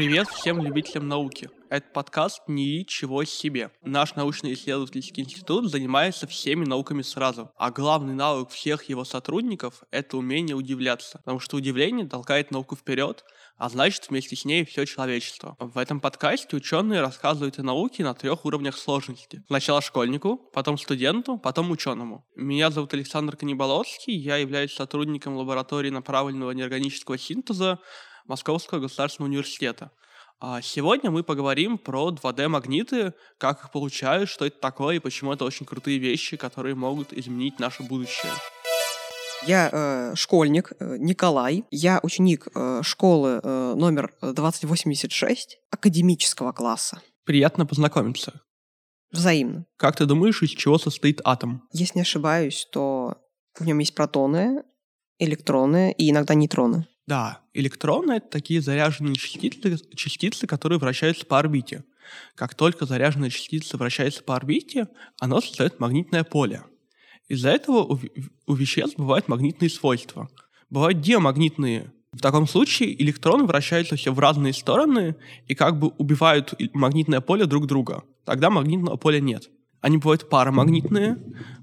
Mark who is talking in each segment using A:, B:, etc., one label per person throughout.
A: Привет всем любителям науки. Это подкаст «Ничего себе». Наш научно-исследовательский институт занимается всеми науками сразу. А главный навык всех его сотрудников — это умение удивляться. Потому что удивление толкает науку вперед, а значит вместе с ней все человечество. В этом подкасте ученые рассказывают о науке на трех уровнях сложности. Сначала школьнику, потом студенту, потом ученому. Меня зовут Александр Канибаловский, я являюсь сотрудником лаборатории направленного неорганического синтеза Московского государственного университета. А сегодня мы поговорим про 2D-магниты, как их получают, что это такое и почему это очень крутые вещи, которые могут изменить наше будущее.
B: Я э, школьник э, Николай. Я ученик э, школы э, номер 2086 академического класса.
A: Приятно познакомиться.
B: Взаимно.
A: Как ты думаешь, из чего состоит атом?
B: Если не ошибаюсь, то в нем есть протоны, электроны и иногда нейтроны.
A: Да, электроны — это такие заряженные частицы, частицы, которые вращаются по орбите. Как только заряженная частица вращается по орбите, она создает магнитное поле. Из-за этого у, у веществ бывают магнитные свойства. Бывают диамагнитные. В таком случае электроны вращаются все в разные стороны и как бы убивают магнитное поле друг друга. Тогда магнитного поля нет. Они бывают парамагнитные.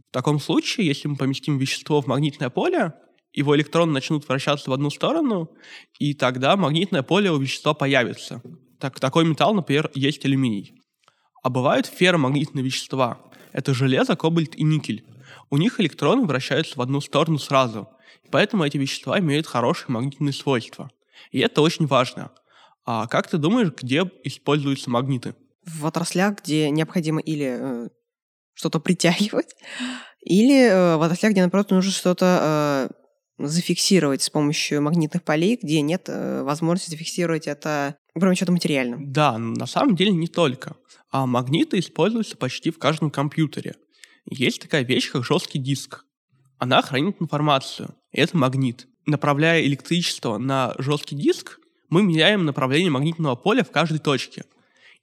A: В таком случае, если мы поместим вещество в магнитное поле, его электроны начнут вращаться в одну сторону, и тогда магнитное поле у вещества появится. Так, такой металл, например, есть алюминий. А бывают ферромагнитные вещества. Это железо, кобальт и никель. У них электроны вращаются в одну сторону сразу. Поэтому эти вещества имеют хорошие магнитные свойства. И это очень важно. А как ты думаешь, где используются магниты?
B: В отраслях, где необходимо или э, что-то притягивать, или э, в отраслях, где, наоборот, нужно что-то э, зафиксировать с помощью магнитных полей, где нет э, возможности зафиксировать это, кроме чего-то материальным.
A: Да, на самом деле не только. А магниты используются почти в каждом компьютере. Есть такая вещь, как жесткий диск. Она хранит информацию. Это магнит. Направляя электричество на жесткий диск, мы меняем направление магнитного поля в каждой точке.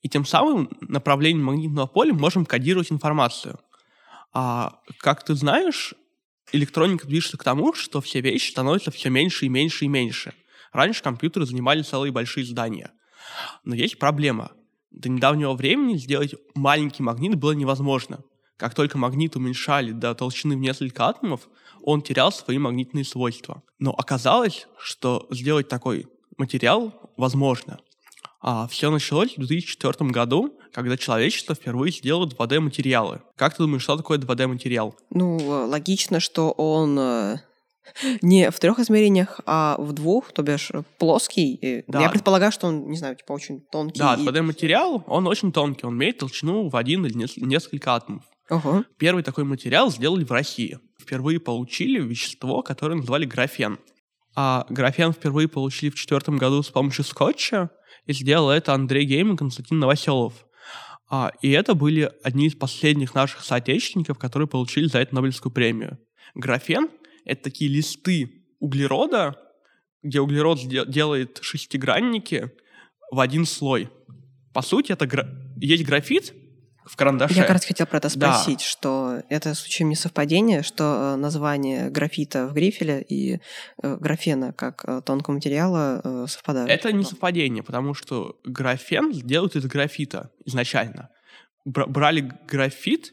A: И тем самым направлением магнитного поля можем кодировать информацию. А как ты знаешь, электроника движется к тому, что все вещи становятся все меньше и меньше и меньше. Раньше компьютеры занимали целые большие здания. Но есть проблема. До недавнего времени сделать маленький магнит было невозможно. Как только магнит уменьшали до толщины в несколько атомов, он терял свои магнитные свойства. Но оказалось, что сделать такой материал возможно. А все началось в 2004 году, когда человечество впервые сделало 2D-материалы. Как ты думаешь, что такое 2D-материал?
B: Ну, логично, что он э, не в трех измерениях, а в двух, то бишь плоский. Да. Я предполагаю, что он, не знаю, типа очень тонкий.
A: Да, 2D-материал, он очень тонкий, он имеет толщину в один или несколько атомов.
B: Угу.
A: Первый такой материал сделали в России. Впервые получили вещество, которое назвали графен. А графен впервые получили в четвертом году с помощью скотча, и сделал это Андрей Гейм и Константин Новоселов. А, и это были одни из последних наших соотечественников, которые получили за это Нобелевскую премию. Графен — это такие листы углерода, где углерод делает шестигранники в один слой. По сути, это гра... есть графит, в карандаше.
B: Я как раз хотел про это спросить, да. что это случайно не совпадение, что э, название графита в грифеле и э, графена как э, тонкого материала совпадают.
A: Это не совпадение, потому что графен делают из графита изначально. Брали графит,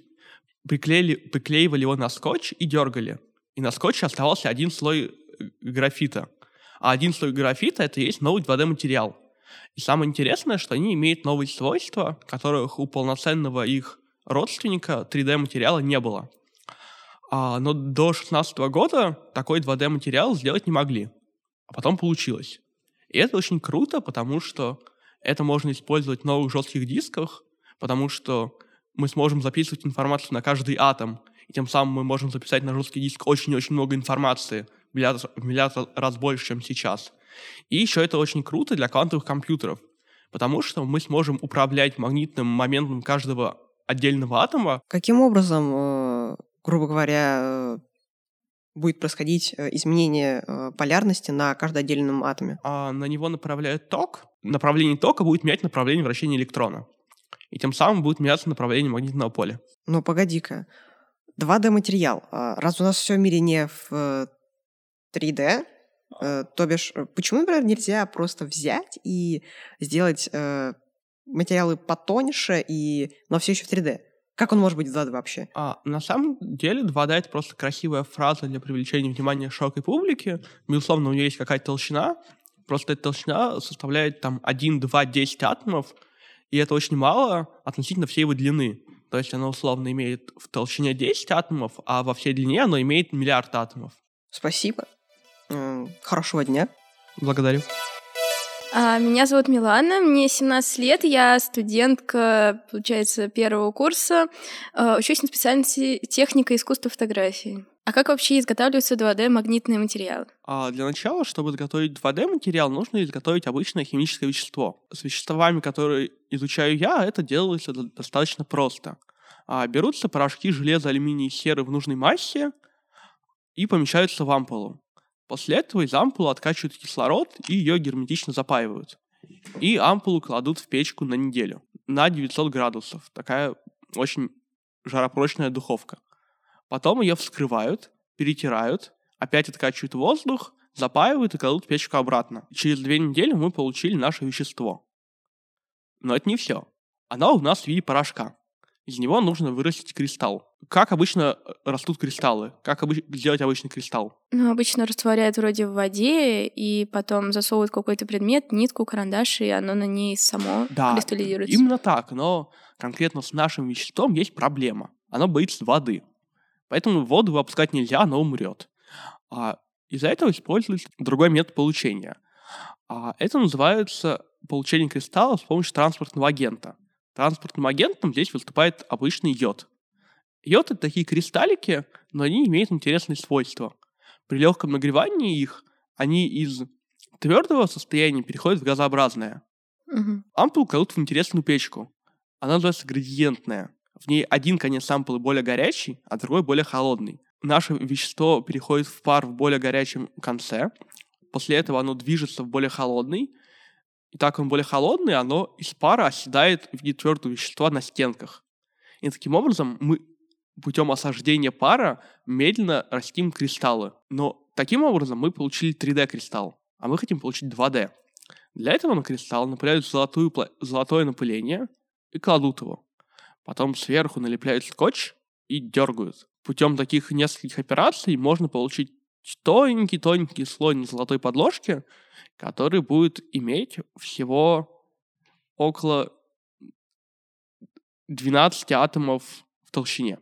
A: приклеили, приклеивали его на скотч и дергали. И на скотче оставался один слой графита. А один слой графита — это и есть новый 2D-материал. И самое интересное, что они имеют новые свойства, которых у полноценного их родственника 3D-материала не было. А, но до 2016 года такой 2D-материал сделать не могли. А потом получилось. И это очень круто, потому что это можно использовать в новых жестких дисках, потому что мы сможем записывать информацию на каждый атом, и тем самым мы можем записать на жесткий диск очень-очень много информации, в миллиард раз больше, чем сейчас. И еще это очень круто для квантовых компьютеров, потому что мы сможем управлять магнитным моментом каждого отдельного атома.
B: Каким образом, э, грубо говоря, э, будет происходить э, изменение полярности на каждом отдельном атоме?
A: А на него направляют ток. Направление тока будет менять направление вращения электрона. И тем самым будет меняться направление магнитного поля.
B: Ну, погоди-ка. 2D-материал. А раз у нас все в мире не в 3D, Э, то бишь, э, почему, например, нельзя просто взять и сделать э, материалы потоньше, и, но все еще в 3D? Как он может быть в 2D вообще?
A: А, на самом деле 2D — это просто красивая фраза для привлечения внимания широкой публики. Безусловно, у нее есть какая-то толщина, просто эта толщина составляет там 1, 2, 10 атомов, и это очень мало относительно всей его длины. То есть оно условно имеет в толщине 10 атомов, а во всей длине оно имеет миллиард атомов.
B: Спасибо. Хорошего дня.
A: Благодарю.
C: А, меня зовут Милана, мне 17 лет, я студентка, получается, первого курса, а, учусь на специальности техника искусства фотографии. А как вообще изготавливаются 2D магнитные материалы?
A: А для начала, чтобы изготовить 2D материал, нужно изготовить обычное химическое вещество. С веществами, которые изучаю я, это делается достаточно просто. А берутся порошки железа, алюминия и серы в нужной массе и помещаются в ампулу. После этого из ампулы откачивают кислород и ее герметично запаивают. И ампулу кладут в печку на неделю на 900 градусов. Такая очень жаропрочная духовка. Потом ее вскрывают, перетирают, опять откачивают воздух, запаивают и кладут в печку обратно. Через две недели мы получили наше вещество. Но это не все. Оно у нас в виде порошка из него нужно вырастить кристалл. Как обычно э, растут кристаллы? Как обы- сделать обычный кристалл?
C: Ну, обычно растворяют вроде в воде, и потом засовывают какой-то предмет, нитку, карандаш, и оно на ней само
A: да,
C: кристаллизируется.
A: именно так, но конкретно с нашим веществом есть проблема. Оно боится воды. Поэтому воду выпускать нельзя, оно умрет. А из-за этого используется другой метод получения. А это называется получение кристалла с помощью транспортного агента. Транспортным агентом здесь выступает обычный йод. Это такие кристаллики, но они имеют интересные свойства. При легком нагревании их они из твердого состояния переходят в газообразное.
C: Угу.
A: Ампулу кладут в интересную печку. Она называется градиентная. В ней один конец ампулы более горячий, а другой более холодный. Наше вещество переходит в пар в более горячем конце. После этого оно движется в более холодный, и так он более холодный, оно из пара оседает в виде твердого вещества на стенках. И таким образом мы путем осаждения пара медленно растим кристаллы. Но таким образом мы получили 3D-кристалл, а мы хотим получить 2D. Для этого на кристалл напыляют золотую, золотое напыление и кладут его. Потом сверху налепляют скотч и дергают. Путем таких нескольких операций можно получить тоненький-тоненький слой на золотой подложке, который будет иметь всего около 12 атомов в толщине.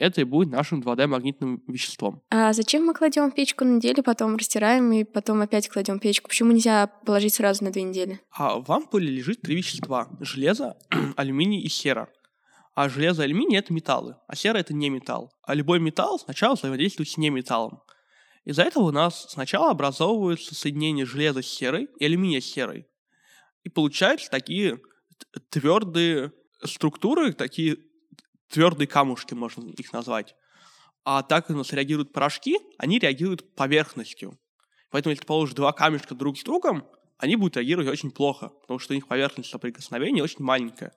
A: Это и будет нашим 2D-магнитным веществом.
C: А зачем мы кладем печку на неделю, потом растираем и потом опять кладем печку? Почему нельзя положить сразу на две недели?
A: А в ампуле лежит три вещества. Железо, алюминий и сера. А железо и алюминий — это металлы, а сера — это не металл. А любой металл сначала взаимодействует с неметаллом. Из-за этого у нас сначала образовываются соединения железа с серой и алюминия с серой. И получаются такие твердые структуры, такие твердые камушки, можно их назвать. А так как у нас реагируют порошки, они реагируют поверхностью. Поэтому если ты положишь два камешка друг с другом, они будут реагировать очень плохо, потому что у них поверхность соприкосновения очень маленькая.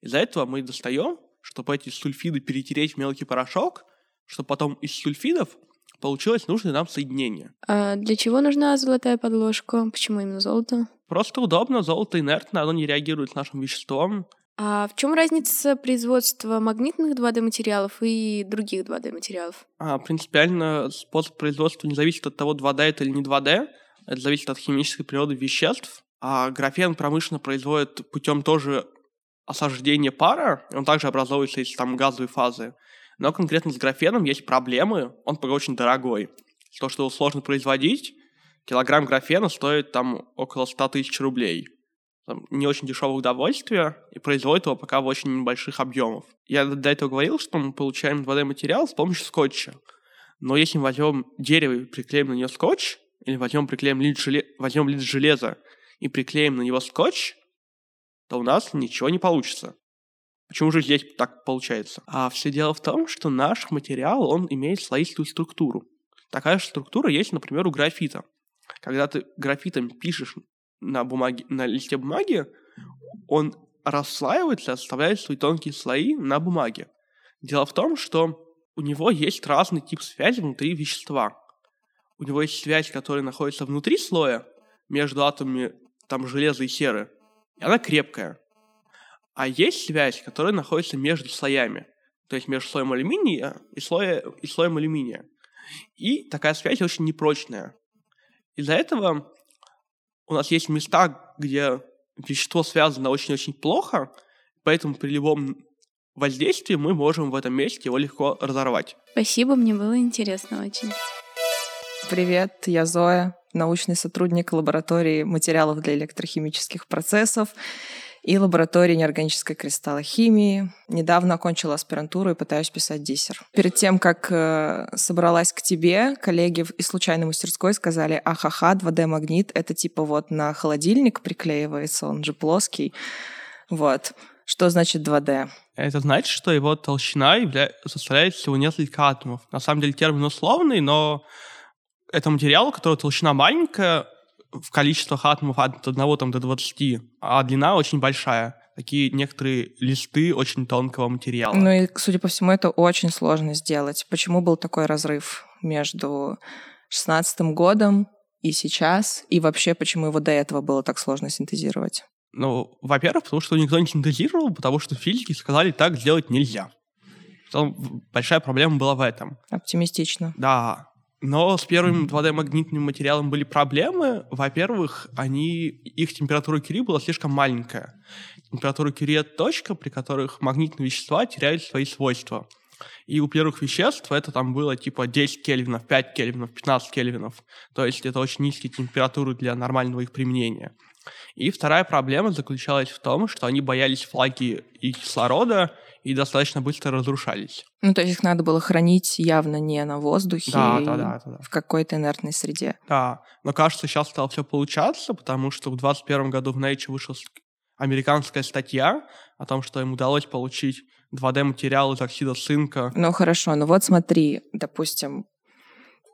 A: Из-за этого мы достаем, чтобы эти сульфиды перетереть в мелкий порошок, чтобы потом из сульфидов получилось нужное нам соединение.
C: А для чего нужна золотая подложка? Почему именно золото?
A: Просто удобно, золото инертно, оно не реагирует с нашим веществом.
C: А в чем разница производства магнитных 2D-материалов и других 2D-материалов?
A: А, принципиально способ производства не зависит от того, 2D это или не 2D. Это зависит от химической природы веществ. А графен промышленно производит путем тоже осаждения пара. Он также образовывается из там газовой фазы. Но конкретно с графеном есть проблемы, он пока очень дорогой. То, что его сложно производить, килограмм графена стоит там около 100 тысяч рублей. Там, не очень дешевое удовольствие, и производит его пока в очень небольших объемах. Я до этого говорил, что мы получаем 2D-материал с помощью скотча. Но если мы возьмем дерево и приклеим на него скотч, или возьмем, приклеим лист, желе... возьмем лист железа и приклеим на него скотч, то у нас ничего не получится. Почему же здесь так получается? А все дело в том, что наш материал, он имеет слоистую структуру. Такая же структура есть, например, у графита. Когда ты графитом пишешь на, бумаге, на листе бумаги, он расслаивается, оставляет свои тонкие слои на бумаге. Дело в том, что у него есть разный тип связи внутри вещества. у него есть связь, которая находится внутри слоя, между атомами там железа и серы, и она крепкая. А есть связь, которая находится между слоями, то есть между слоем алюминия и, слоя, и слоем алюминия. И такая связь очень непрочная. Из-за этого у нас есть места, где вещество связано очень-очень плохо, поэтому при любом воздействии мы можем в этом месте его легко разорвать.
C: Спасибо, мне было интересно очень.
D: Привет, я Зоя, научный сотрудник лаборатории материалов для электрохимических процессов и лаборатории неорганической кристаллохимии. Недавно окончила аспирантуру и пытаюсь писать диссер. Перед тем, как э, собралась к тебе, коллеги из случайной мастерской сказали, ахаха, 2D-магнит — это типа вот на холодильник приклеивается, он же плоский. Вот. Что значит 2D?
A: Это значит, что его толщина явля... составляет всего несколько атомов. На самом деле термин условный, но это материал, у которого толщина маленькая, в количествах атомов от 1 там, до 20, а длина очень большая. Такие некоторые листы очень тонкого материала.
D: Ну и, судя по всему, это очень сложно сделать. Почему был такой разрыв между 16 годом и сейчас? И вообще, почему его до этого было так сложно синтезировать?
A: Ну, во-первых, потому что никто не синтезировал, потому что физики сказали, так сделать нельзя. Потом большая проблема была в этом.
D: Оптимистично.
A: Да. Но с первым 2D-магнитным материалом были проблемы. Во-первых, они, их температура Кюри была слишком маленькая. Температура Кюри — это точка, при которых магнитные вещества теряют свои свойства. И у первых веществ это там было типа 10 кельвинов, 5 кельвинов, 15 кельвинов. То есть это очень низкие температуры для нормального их применения. И вторая проблема заключалась в том, что они боялись флаги и кислорода и достаточно быстро разрушались.
D: Ну, то есть их надо было хранить явно не на воздухе,
A: да, да, да, да, да.
D: в какой-то инертной среде.
A: Да, но кажется, сейчас стало все получаться, потому что в 2021 году в Nature вышла американская статья о том, что им удалось получить 2D-материал из оксида цинка.
D: Ну хорошо, ну вот смотри, допустим,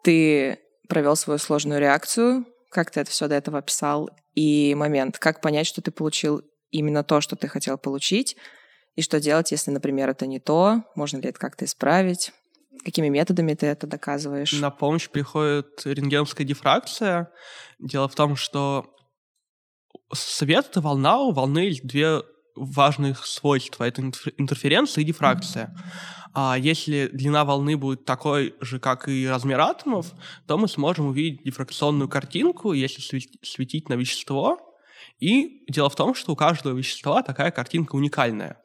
D: ты провел свою сложную реакцию, как ты это все до этого описал, и момент, как понять, что ты получил именно то, что ты хотел получить, и что делать, если, например, это не то, можно ли это как-то исправить, какими методами ты это доказываешь?
A: На помощь приходит рентгеновская дифракция. Дело в том, что свет — это волна, у волны есть две важных свойства. Это интерференция и дифракция. А если длина волны будет такой же, как и размер атомов, то мы сможем увидеть дифракционную картинку, если светить на вещество. И дело в том, что у каждого вещества такая картинка уникальная.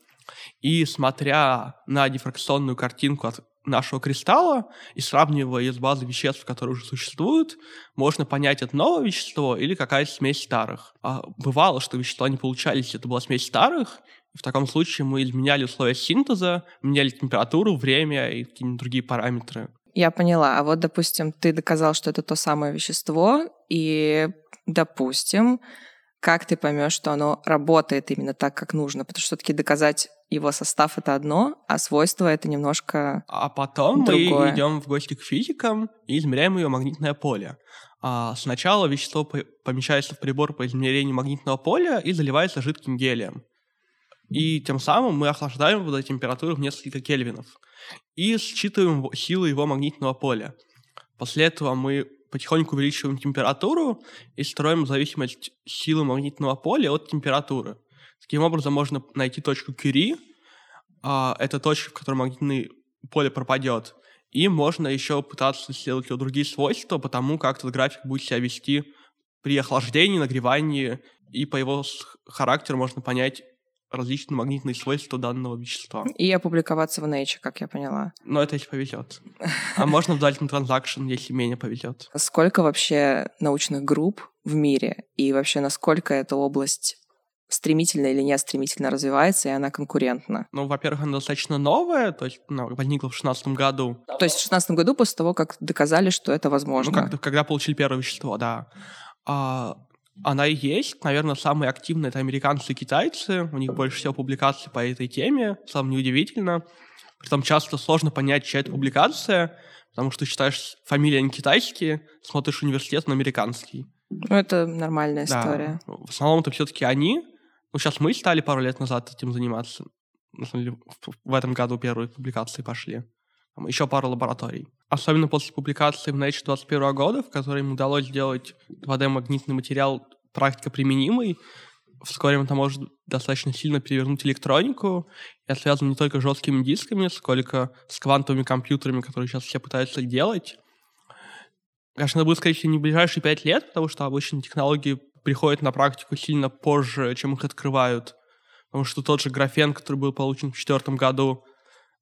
A: И смотря на дифракционную картинку от нашего кристалла и сравнивая с базой веществ, которые уже существуют, можно понять, это новое вещество или какая-то смесь старых. А бывало, что вещества не получались, это была смесь старых, в таком случае мы изменяли условия синтеза, меняли температуру, время и какие-нибудь другие параметры.
D: Я поняла. А вот, допустим, ты доказал, что это то самое вещество, и, допустим, как ты поймешь, что оно работает именно так, как нужно? Потому что все-таки доказать его состав это одно, а свойства это немножко
A: А потом
D: другое.
A: мы идем в гости к физикам и измеряем ее магнитное поле. А сначала вещество помещается в прибор по измерению магнитного поля и заливается жидким гелием. И тем самым мы охлаждаем до температуры в несколько кельвинов и считываем силу его магнитного поля. После этого мы потихоньку увеличиваем температуру и строим зависимость силы магнитного поля от температуры. Таким образом можно найти точку Кюри, а, это точка, в которой магнитное поле пропадет, и можно еще пытаться исследовать его другие свойства, потому как этот график будет себя вести при охлаждении, нагревании, и по его характеру можно понять, различные магнитные свойства данного вещества.
D: И опубликоваться в Nature, как я поняла.
A: Но это если повезет. А можно в Dalton Transaction, если менее повезет.
D: Сколько вообще научных групп в мире? И вообще, насколько эта область стремительно или не стремительно развивается, и она конкурентна?
A: Ну, во-первых, она достаточно новая, то есть она возникла в 2016 году.
D: То есть в 2016 году, после того, как доказали, что это возможно?
A: Ну, как, когда получили первое вещество, да. А, она и есть. Наверное, самые активные — это американцы и китайцы. У них больше всего публикаций по этой теме. Самое неудивительно. Притом часто сложно понять, чья это публикация, потому что считаешь фамилии не китайские, смотришь университет, он американский.
D: Ну, это нормальная история.
A: Да. В основном это все-таки они. Ну, сейчас мы стали пару лет назад этим заниматься. На самом деле, в этом году первые публикации пошли. Еще пару лабораторий. Особенно после публикации в Nature 21 года, в которой им удалось сделать 2D-магнитный материал практика применимый, вскоре это может достаточно сильно перевернуть электронику. Это связано не только с жесткими дисками, сколько с квантовыми компьютерами, которые сейчас все пытаются делать. Конечно, это будет, скорее всего, не в ближайшие пять лет, потому что обычно технологии приходят на практику сильно позже, чем их открывают. Потому что тот же графен, который был получен в четвертом году,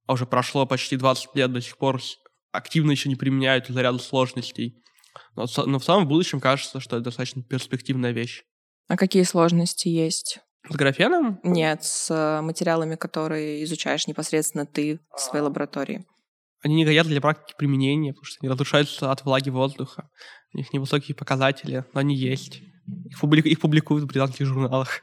A: а уже прошло почти 20 лет, до сих пор активно еще не применяют из-за ряда сложностей. Но, но в самом будущем кажется, что это достаточно перспективная вещь.
D: А какие сложности есть?
A: С графеном?
D: Нет, с э, материалами, которые изучаешь непосредственно ты в своей лаборатории.
A: Они не годятся для практики применения, потому что они разрушаются от влаги воздуха. У них невысокие показатели, но они есть. Их, публику... их публикуют в британских журналах.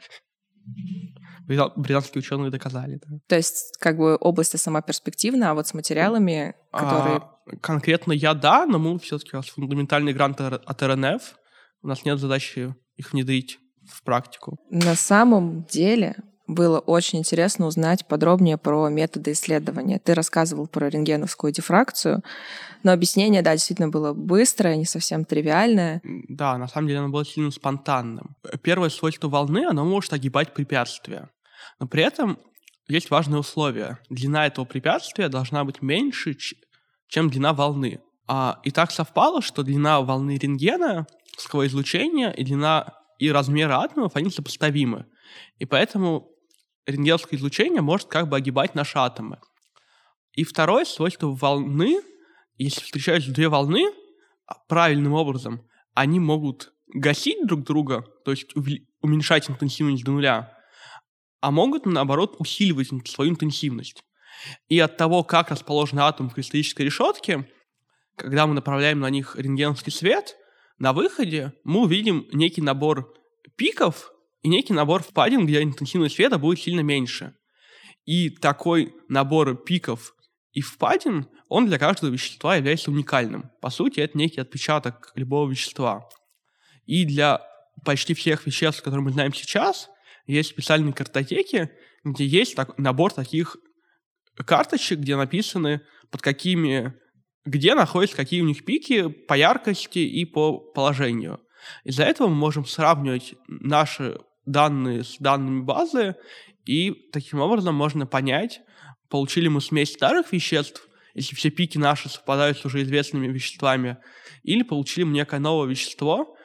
A: Британские ученые доказали. Да.
D: То есть, как бы область сама перспективна, а вот с материалами, которые...
A: А, конкретно я да, но мы все-таки у нас фундаментальный грант от РНФ. У нас нет задачи их внедрить в практику.
D: На самом деле было очень интересно узнать подробнее про методы исследования. Ты рассказывал про рентгеновскую дифракцию, но объяснение, да, действительно было быстрое, не совсем тривиальное.
A: Да, на самом деле оно было сильно спонтанным. Первое свойство волны, оно может огибать препятствия. Но при этом есть важное условие. Длина этого препятствия должна быть меньше, чем длина волны. А, и так совпало, что длина волны рентгена, излучения и длина и размеры атомов, они сопоставимы. И поэтому рентгеновское излучение может как бы огибать наши атомы. И второе свойство волны, если встречаются две волны а, правильным образом, они могут гасить друг друга, то есть уменьшать интенсивность до нуля, а могут, наоборот, усиливать свою интенсивность. И от того, как расположен атом в кристаллической решетке, когда мы направляем на них рентгеновский свет, на выходе мы увидим некий набор пиков, и некий набор впадин, где интенсивность света будет сильно меньше. И такой набор пиков и впадин, он для каждого вещества является уникальным. По сути, это некий отпечаток любого вещества. И для почти всех веществ, которые мы знаем сейчас, есть специальные картотеки, где есть так, набор таких карточек, где написаны, под какими, где находятся какие у них пики по яркости и по положению. Из-за этого мы можем сравнивать наши данные с данными базы, и таким образом можно понять, получили мы смесь старых веществ, если все пики наши совпадают с уже известными веществами, или получили мы некое новое вещество,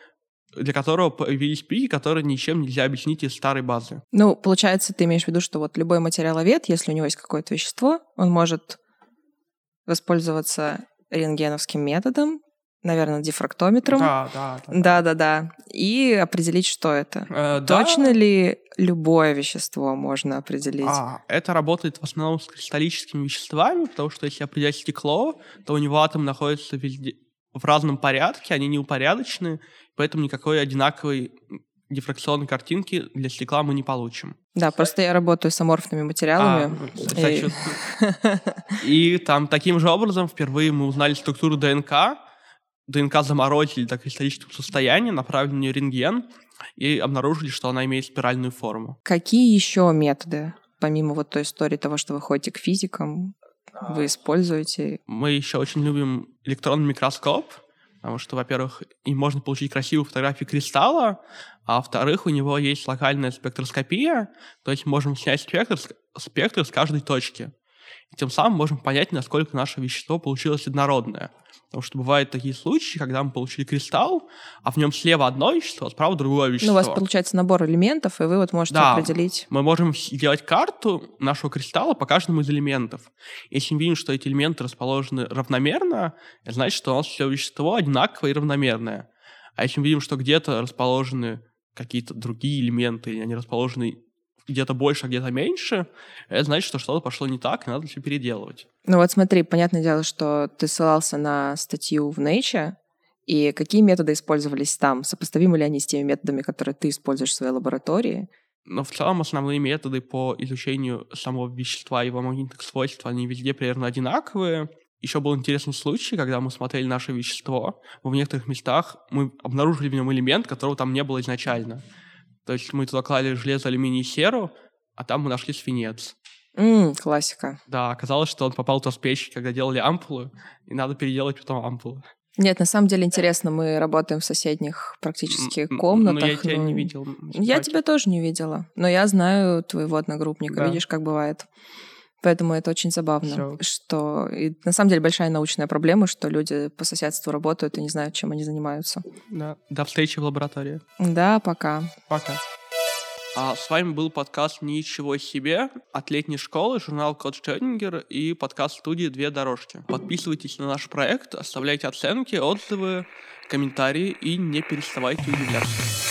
A: для которого появились пики, которые ничем нельзя объяснить из старой базы.
D: Ну, получается, ты имеешь в виду, что вот любой материаловед, если у него есть какое-то вещество, он может воспользоваться рентгеновским методом, наверное, дифрактометром.
A: Да, да,
D: да. Да, да, да. И определить, что это.
A: Э,
D: Точно
A: да.
D: ли любое вещество можно определить?
A: А, это работает в основном с кристаллическими веществами, потому что если определять стекло, то у него атом находится везде в разном порядке, они неупорядочены, поэтому никакой одинаковой дифракционной картинки для стекла мы не получим.
D: Да, просто я работаю с аморфными материалами.
A: А, и... и там таким же образом впервые мы узнали структуру ДНК, ДНК заморозили до кристаллического состояния, направили на нее рентген и обнаружили, что она имеет спиральную форму.
D: Какие еще методы, помимо вот той истории того, что вы ходите к физикам, вы используете?
A: Мы еще очень любим электронный микроскоп, потому что, во-первых, им можно получить красивую фотографию кристалла, а во-вторых, у него есть локальная спектроскопия, то есть можем снять спектр, спектр с каждой точки. И тем самым можем понять, насколько наше вещество получилось однородное. Потому что бывают такие случаи, когда мы получили кристалл, а в нем слева одно вещество, а справа другое вещество.
D: Ну, у вас получается набор элементов, и вы вот можете
A: да,
D: определить.
A: Мы можем сделать карту нашего кристалла по каждому из элементов. Если мы видим, что эти элементы расположены равномерно, это значит, что у нас все вещество одинаковое и равномерное. А если мы видим, что где-то расположены какие-то другие элементы, они расположены где-то больше, а где-то меньше, это значит, что что-то пошло не так, и надо все переделывать.
D: Ну вот смотри, понятное дело, что ты ссылался на статью в Nature, и какие методы использовались там? Сопоставимы ли они с теми методами, которые ты используешь в своей лаборатории?
A: Но в целом основные методы по изучению самого вещества и его магнитных свойств, они везде примерно одинаковые. Еще был интересный случай, когда мы смотрели наше вещество, в некоторых местах мы обнаружили в нем элемент, которого там не было изначально. То есть мы туда клали железо, алюминий и серу, а там мы нашли свинец.
D: М, классика.
A: Да, оказалось, что он попал туда с печи, когда делали ампулы, и надо переделать потом ампулы.
D: Нет, на самом деле интересно, мы работаем в соседних практически комнатах.
A: Но я тебя
D: ну,
A: не видел.
D: Я тебя тоже не видела, но я знаю твоего одногруппника,
A: Да.
D: видишь, как бывает. Поэтому это очень забавно,
A: Всё.
D: что и на самом деле большая научная проблема, что люди по соседству работают и не знают, чем они занимаются.
A: Да. До встречи в лаборатории.
D: Да, пока.
A: Пока. А с вами был подкаст «Ничего себе» от летней школы, журнал Код Штрёдингер и подкаст студии «Две дорожки». Подписывайтесь на наш проект, оставляйте оценки, отзывы, комментарии и не переставайте удивляться.